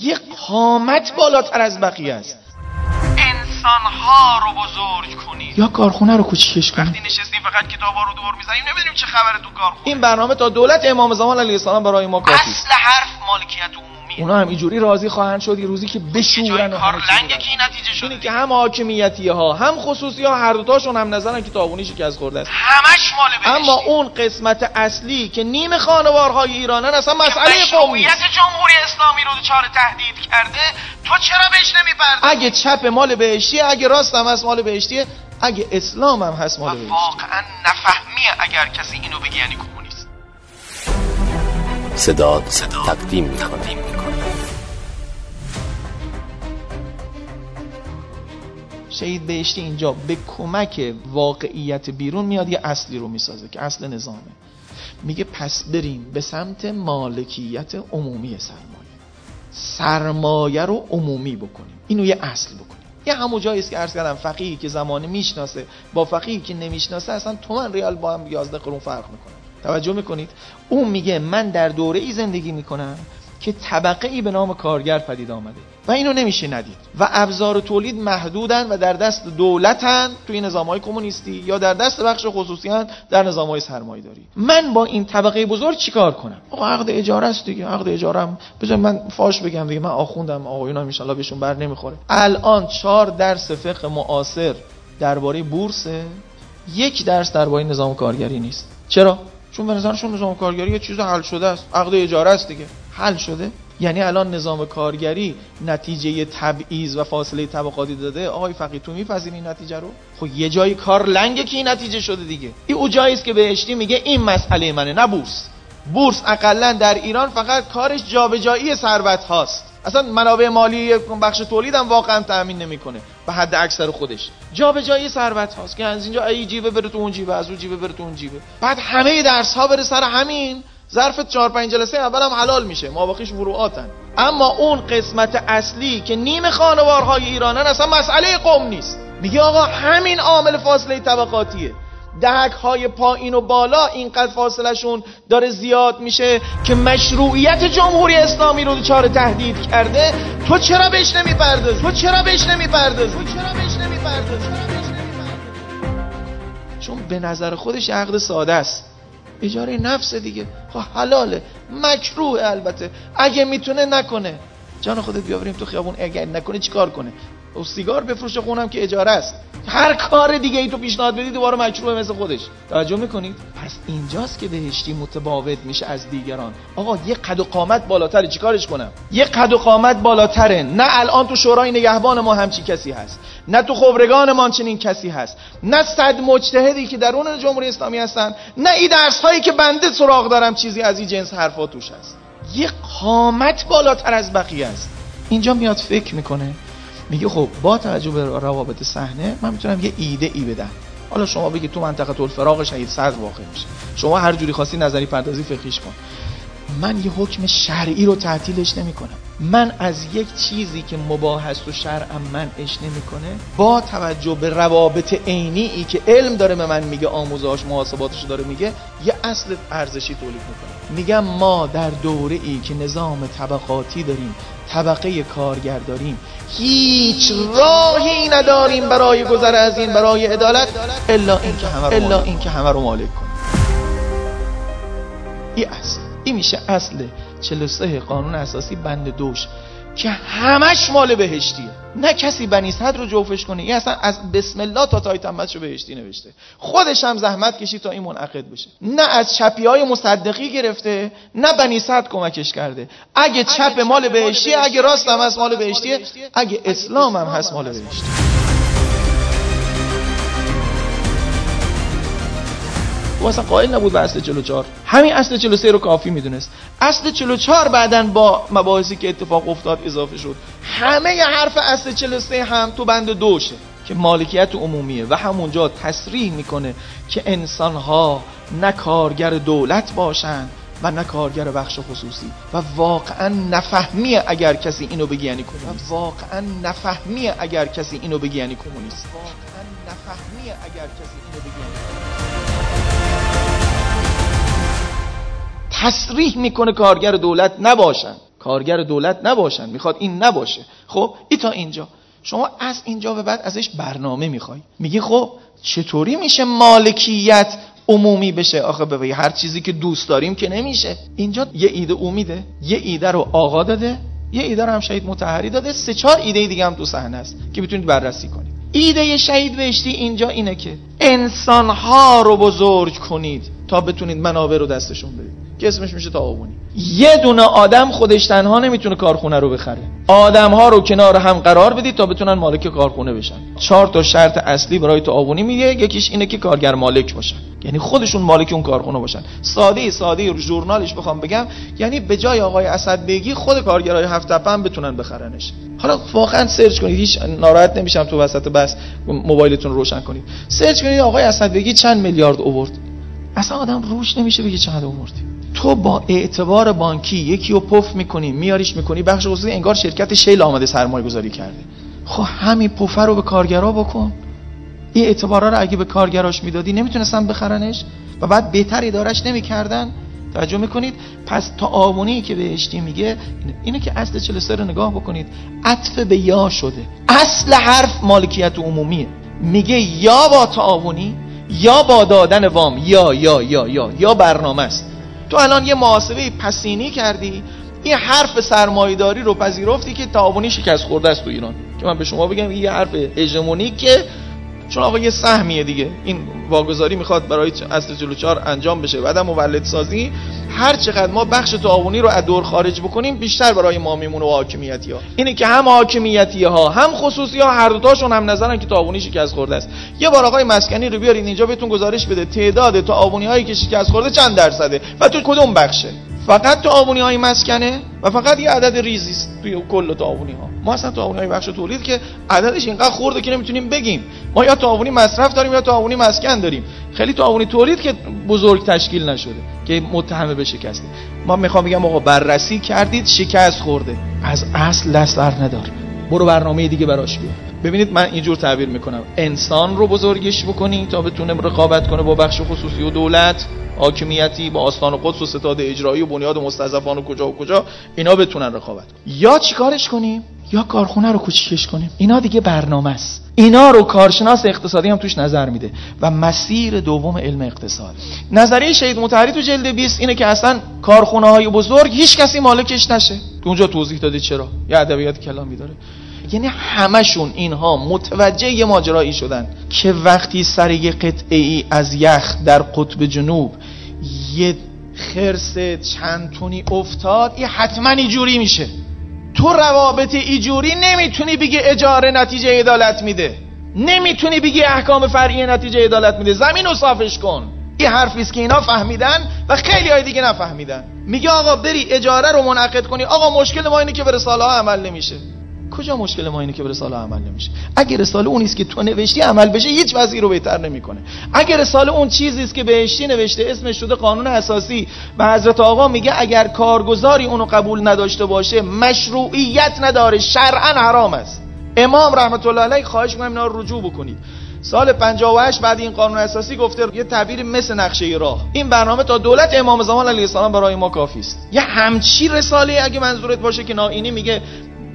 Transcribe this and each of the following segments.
یه قامت بالاتر از بقیه است. انسانها رو بزرگ کنید. یا کارخونه رو کوچیکش کنید وقتی نشستیم فقط کتابا رو دور می‌زنیم نمی‌دونیم چه خبره تو کارخونه. این برنامه تا دولت امام زمان علیه السلام برای ما کافی. اصل حرف مالکیت عمومیه اونا هم اینجوری راضی خواهند شد یه روزی که بشورن و کار همه چی لنگه بدن. که این نتیجه شده که هم حاکمیتی ها هم خصوصی ها هر دوتاشون هم نظرن که تابونی شکست خورده است. همش مال بهشتی اما اون قسمت اصلی که نیم خانوارهای ایرانن اصلا مسئله قوم نیست مشروعیت جمهوری اسلامی رو دچار تهدید کرده تو چرا بهش نمی‌پردازی؟ اگه چپ مال بهشتیه اگه راست هم هست مال بهشتیه اگه اسلام هم هست مال بهشتیه. واقعا نفهمیه اگر کسی اینو بگه یعنی صداد تقدیم می‌کنه. شهید بهشتی اینجا به کمک واقعیت بیرون میاد یه اصلی رو می‌سازه که اصل نظامه. میگه پس بریم به سمت مالکیت عمومی سرمایه. سرمایه رو عمومی بکنیم. اینو یه اصل بکنیم. یه همون جایی که عرض کردم فقیهی که زمانه می‌شناسه با فقیهی که نمی‌شناسه اصلا تومن ریال با هم 11 قرون فرق می‌کنه. توجه می‌کنید؟ اون میگه من در دوره ای زندگی می‌کنم که طبقه ای به نام کارگر پدید آمده و اینو نمیشه ندید و ابزار تولید محدودن و در دست دولتن توی نظام های کمونیستی یا در دست بخش خصوصی در نظام های سرمایه داری. من با این طبقه بزرگ چیکار کنم؟ آقا عقد اجاره است دیگه. عقد اجاره هم بذار من فاش بگم دیگه. من آخوندم. آقایون هم ان بهشون بر نمی‌خوره. الان چهار درس فقه معاصر درباره بورسه یک درس درباره نظام کارگری نیست. چرا؟ چون به نظرشون نظام کارگری یه چیز حل شده است. عقد اجاره است دیگه. حل شده. یعنی الان نظام کارگری نتیجه تبعیض و فاصله طبقاتی داده. آقای فقیه تو میپذیری این نتیجه رو؟ خب یه جایی کار لنگه که این نتیجه شده دیگه. این او جایی است که بهشتی میگه این مسئله منه نه بورس. بورس اقلا در ایران فقط کارش جابجایی ثروت هاست. اصلا منابع مالی بخش تولید هم واقعا تامین نمی‌کنه. به حد اکثر خودش. جابجایی ثروت هاست که از اینجا ای جیبه بره تو اون جیبه از اون جیبه بره تو اون جیبه. بعد همه درس ها بره سر همین. ظرف 4 5 جلسه اول هم حلال میشه. مابقیش فروعاتن. اما اون قسمت اصلی که نیم خانوارهای ایرانن اصلا مسئله قوم نیست. میگه آقا همین عامل فاصله طبقاتیه. دهک های پایین و بالا اینقدر فاصله شون داره زیاد میشه که مشروعیت جمهوری اسلامی رو دچار تهدید کرده. تو چرا بهش نمی‌پردازی؟ تو چرا بهش نمی‌پردازی؟ تو چرا بهش نمی‌پردازی؟ چون به نظر خودش عقد ساده است. اجاره نفس دیگه. خب حلاله. مکروه البته. اگه می‌تونه نکنه. جان خودت بیاوریم تو خیابون. اگه نکنه چیکار کنه؟ او سیگار بفروشه خونم که اجاره است. هر کار دیگه ای تو پیشنهاد بدی دوباره مکروه مثل خودش. توجه می‌کنید؟ پس اینجاست که بهشتی متباعد میشه از دیگران. آقا یه قد و قامت بالاتره چیکارش کنم؟ یه قد و قامت بالاتره. نه الان تو شورای نگهبان ما همچی کسی هست. نه تو خبرگان ما چنین کسی هست. نه صد مجتهدی که درون جمهوری اسلامی هستن. نه این درس هایی که بنده سراغ دارم چیزی از این جنس حرفا توش هست. یه قامت بالاتر از بقیه است. اینجا میاد فکر می‌کنه. میگه خب با توجه به روابط صحنه من می‌تونم یه ایده ای بدم. حالا شما بگید تو منطقه الفراغ شهید صدر واقع میشه. شما هر جوری خواستی نظری پردازی فقهیش کن من یه حکم شرعی رو تعطیلش نمی‌کنم. من از یک چیزی که مباح است و شرعا منعش نمی‌کنه با توجه به روابط عینی ای که علم داره به من میگه آموزهاش محاسباتش داره میگه یه اصل ارزشی تولید می‌کنه میگم ما در دوره ای که نظام طبقاتی داریم طبقه کارگر داریم هیچ راهی نداریم برای گذر از این برای عدالت الا اینکه همه رو مالک کنیم. این اصل. این میشه اصل 43 قانون اساسی بند دوش که همش مال بهشتیه. نه کسی بنی صدر رو جوفش کنه. این اصلا از بسم الله تا تای تمت رو بهشتی نوشته. خودش هم زحمت کشید تا این منعقد بشه. نه از چپی های مصدقی گرفته نه بنی صدر کمکش کرده. اگه چپ مال بهشتی اگه راست هم هست مال بهشتیه. اگه اسلام هم هست مال بهشتی. او اصلا قائل نبود به اصل 44 همین اصل 43 رو کافی می‌دونست. اصل 44 بعدا با مباحثی که اتفاق افتاد اضافه شد. همه ی حرف اصل 43 هم تو بند دوشه که مالکیت عمومیه و همونجا تصریح می‌کنه که انسان ها نه کارگر دولت باشن و نه کارگر بخش خصوصی. و واقعا نفهمیه اگر کسی اینو بگی یعنی کمونیست. و واقعا نفهمیه اگر کسی اینو بگی یعنی کمونیست. واقعا نفهمیه اگر کسی اینو بگی یعنی تصریح می‌کنه کارگر دولت نباشن. کارگر دولت نباشن. می‌خواد این نباشه. خب این تا اینجا. شما از اینجا به بعد ازش برنامه می‌خوای. میگی خب چطوری میشه مالکیت عمومی بشه؟ آخه ببین هر چیزی که دوست داریم که نمیشه. اینجا یه ایده امیده یه ایده رو آقا داده یه ایده رو هم شهید متحری داده. سه چهار ایده دیگه هم تو صحنه است که می‌تونید بررسی کنید. ایده شهید بهشتی اینجا اینه که انسانها رو بزرگ کنید تا بتونید منابع رو دستشون بدید. که اسمش میشه تعاونی یه دونه آدم خودش تنها نمی‌تونه کارخونه رو بخره. آدم ها رو کنار هم قرار بدید تا بتونن مالک کارخونه بشن. چهار تا شرط اصلی برای تعاونی میگه یکیش اینه که کارگر مالک باشن. یعنی خودشون مالک اون کارخونه باشن. ساده ساده ژورنالش بخوام بگم. یعنی به جای آقای اسد بگی خود کارگرای هفت هم بتونن بخرنش. حالا واقعا سرچ کنید. هیچ ناراحت نمیشم تو وسط بس موبایلتون روشن کنید. سرچ کنید آقای اسد بگی چند میلیارد اوورد؟ اصلا آدم روش نمیشه بگه چقدر اووردی تو با اعتبار بانکی یکی رو پف می‌کنی میاریش می‌کنی بخش خصوصی انگار شرکت شیل آمده سرمایه گذاری کرده. خب همین پفه رو به کارگرا بکن. این اعتبارا رو اگه به کارگراش می‌دادی نمی‌تونستن بخرنش و بعد بهتر ادارش نمی‌کردن. توجه می‌کنید؟ پس تا آمونی که بهشتی میگه اینه که اصل 43 رو نگاه بکنید. عطف به یا شده. اصل حرف مالکیت عمومیه. میگه یا با تعاونی یا با دادن وام یا یا یا یا یا برنامه است. تو الان یه محاسبه پسینی کردی این حرف سرمایداری رو پذیرفتی که تعاونی شکست خورده است تو ایران. که من به شما بگم این حرف که چون آقا یه سهمیه دیگه. این واگذاری می‌خواد برای اصل 44 انجام بشه. بعدم مولد سازی هر چقدر ما بخش تعاونی رو از دور خارج بکنیم بیشتر برای ما میمونه و حاکمیتی ها اینه که هم حاکمیتی ها هم خصوصی ها هر دوتاشون هم نظرن که تعاونی شکست خورده است. یه بار آقای مسکنی رو بیارین اینجا بهتون گزارش بده. تعداد تعاونی هایی که شکست خورده چند درصده؟ و تو کدوم بخشه؟ فقط تعاونی های مسکنه و فقط یه عدد ریزی است توی کل تعاونی ها ما اصلا تعاونی های بخش تولید که عددش اینقدر خورده که نمی‌تونیم بگیم. ما یا تعاونی مصرف داریم یا تعاونی مسکن داریم. خیلی تعاونی تولید که بزرگ تشکیل نشده که متهمه به شکسته ما می‌خوام بگم آقا بررسی کردید شکست خورده. از اصل دست ندار برو برنامه دیگه براش بیار. ببینید من اینجور تعبیر می‌کنم. انسان رو بزرگش بکنی تا بتونه رقابت کنه با بخش خصوصی و دولت. حاکمیتی با آستان قدس و ستاد اجرایی و بنیاد مستضعفان و کجا و کجا اینا بتونن رقابت یا چیکارش کنیم؟ یا کارخونه رو کوچیکش کنیم؟ اینا دیگه برنامه است. اینا رو کارشناس اقتصادی هم توش نظر میده و مسیر دوم علم اقتصاد. نظریه شهید متحری تو جلد 20 اینه که اصلا کارخونه های بزرگ هیچ کسی مالکش نشه. که اونجا توضیح داده چرا؟ یه ادبیات کلامی داره. یعنی همشون اینها متوجه یه ماجرایی شدن که وقتی سر یه قطعه ای از یخ در قطب جنوب یه خرس چند تونی افتاد یه حتما ایجوری میشه. تو روابط ایجوری نمی‌تونی بگی اجاره نتیجه عدالت میده. نمی‌تونی بگی احکام فرعی نتیجه عدالت میده. زمین رو صافش کن. این حرفی است که اینا فهمیدن و خیلی های دیگه نفهمیدن. میگه آقا بری اجاره رو منعقد کنی. آقا مشکل ما اینه که به رساله ها عمل نمیشه. کجا مشکل ما اینه که رساله عمل نمیشه؟ اگه رساله اونیست که تو نوشتی عمل بشه هیچ وضعی رو بهتر نمی‌کنه. اگه رساله اون چیزی است که بهشتی نوشته اسمش شده قانون اساسی. و حضرت آقا میگه اگر کارگزاری اونو قبول نداشته باشه مشروعیت نداره شرعا حرام است. امام رحمت الله علیه خواهش می‌کنم اینا رجوع بکنید. سال 58 بعد این قانون اساسی گفته یه تعبیر مثل نقشه راه. این برنامه تا دولت امام زمان علیه السلام برای ما کافی است. یه همچی رساله اگه منظورت باشه که اینی میگه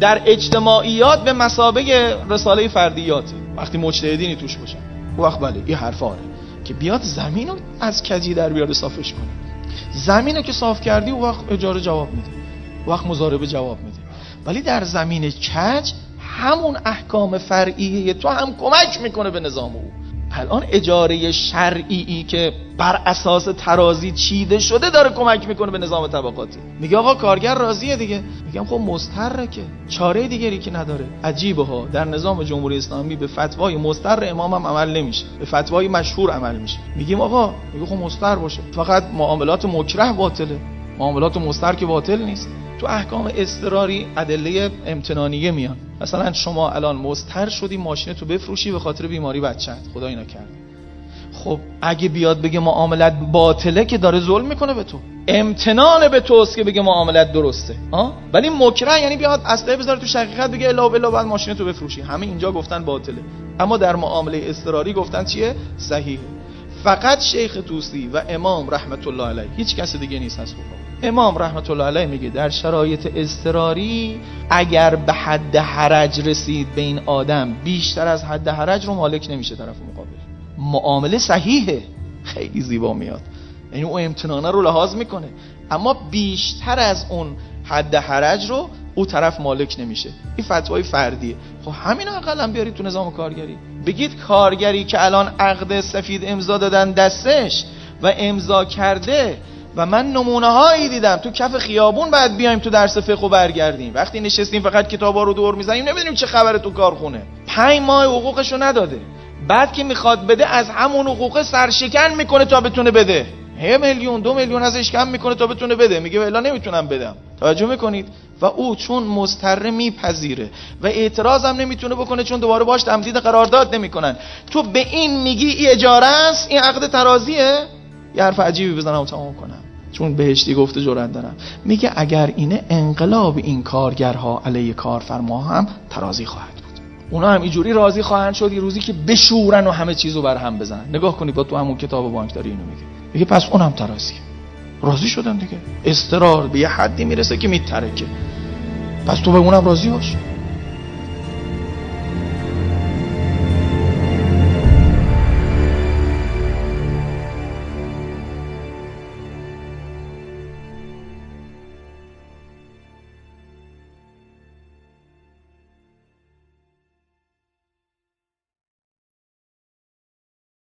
در اجتماعیات به مسابقه رساله فردیات وقتی مجتهدینی توش باشن. وقت بله این حرف آره. که بیاد زمین رو از کجی در بیاره صافش کنه. زمین رو که صاف کردی و وقت اجاره جواب میده. وقت مزاربه جواب میده. ولی در زمین کج همون احکام فرعیه تو هم کمک می‌کنه به نظام او. الان اجاره شرعی که بر اساس ترازی چیده شده داره کمک می‌کنه به نظام طبقاتی. میگه آقا کارگر راضیه دیگه. میگم خب مستره که. چاره دیگری که نداره. عجیبه ها. در نظام جمهوری اسلامی به فتوای مستر امام هم عمل نمیشه. به فتوای مشهور عمل میشه. میگیم آقا میگه خب مستر باشه. فقط معاملات مکره باطله. معاملات مستر که باطل نیست. تو احکام اضطراری ادله امتنانیه میان. مثلا شما الان مستر شدی ماشین تو بفروشی به خاطر بیماری بچت خدای نکرد خب اگه بیاد بگه معاملت باطله که داره ظلم می‌کنه به تو. امتنان به توست که بگه معاملت درسته. ها ولی مکره یعنی بیاد اصلا بذاره تو شقیقت بگه الا بلا بعد ماشین تو بفروشی. همه اینجا گفتن باطله. اما در معامله اضطراری گفتن چیه؟ صحیحه. فقط شیخ توسی و امام رحمت الله علیه. هیچ کس دیگه نیست از امام رحمت الله علیه میگه در شرایط اضطراری اگر به حد حرج رسید به این آدم بیشتر از حد حرج رو مالک نمیشه طرف مقابل. معامله صحیحه. خیلی زیبا میاد. یعنی اون امتنانه رو لحاظ می‌کنه. اما بیشتر از اون حد حرج رو او طرف مالک نمیشه. این فتوای فردیه. خب همین اقلا بیارید تو نظام کارگری. بگید کارگری که الان عقد سفید امضا دادن دستش و امضا کرده و من نمونه هایی دیدم. تو کف خیابون بعد بیایم تو درس فقه برگردیم. وقتی نشستیم فقط کتابا رو دور می‌زنیم نمی‌دونیم چه خبره تو کارخونه. پنج ماه حقوقشو نداده. بعد که می‌خواد بده از همون حقوق سرشکن می‌کنه تا بتونه بده. یه میلیون دو میلیون ازش کم می‌کنه تا بتونه بده. میگه الا نمی‌تونم بدم. توجه می‌کنید؟ و او چون مستر میپذیره و اعتراض هم نمی‌تونه بکنه چون دوباره باش تمدید قرارداد نمی‌کنن. تو به این میگی ای اجاره است این عقد ترازیه. یه حرف عجیبی بزنم و تمام کنم. چون بهشتی گفته جرأت دارم. میگه اگر اینه انقلاب این کارگرها علیه کارفرما هم ترازی خواهد بود. اونا هم اینجوری راضی خواهند شد یه روزی که بشورن و همه چیزو بر هم بزنن. نگاه کنید با تو همون کتاب بانکداری اینو میگه. میگه پس اونم ترازیه راضی شدن دیگه. استرار به یه حدی می‌رسه که میترکه. پس تو به اونم راضی باش.